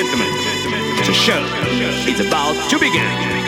gentlemen, the show is about to begin.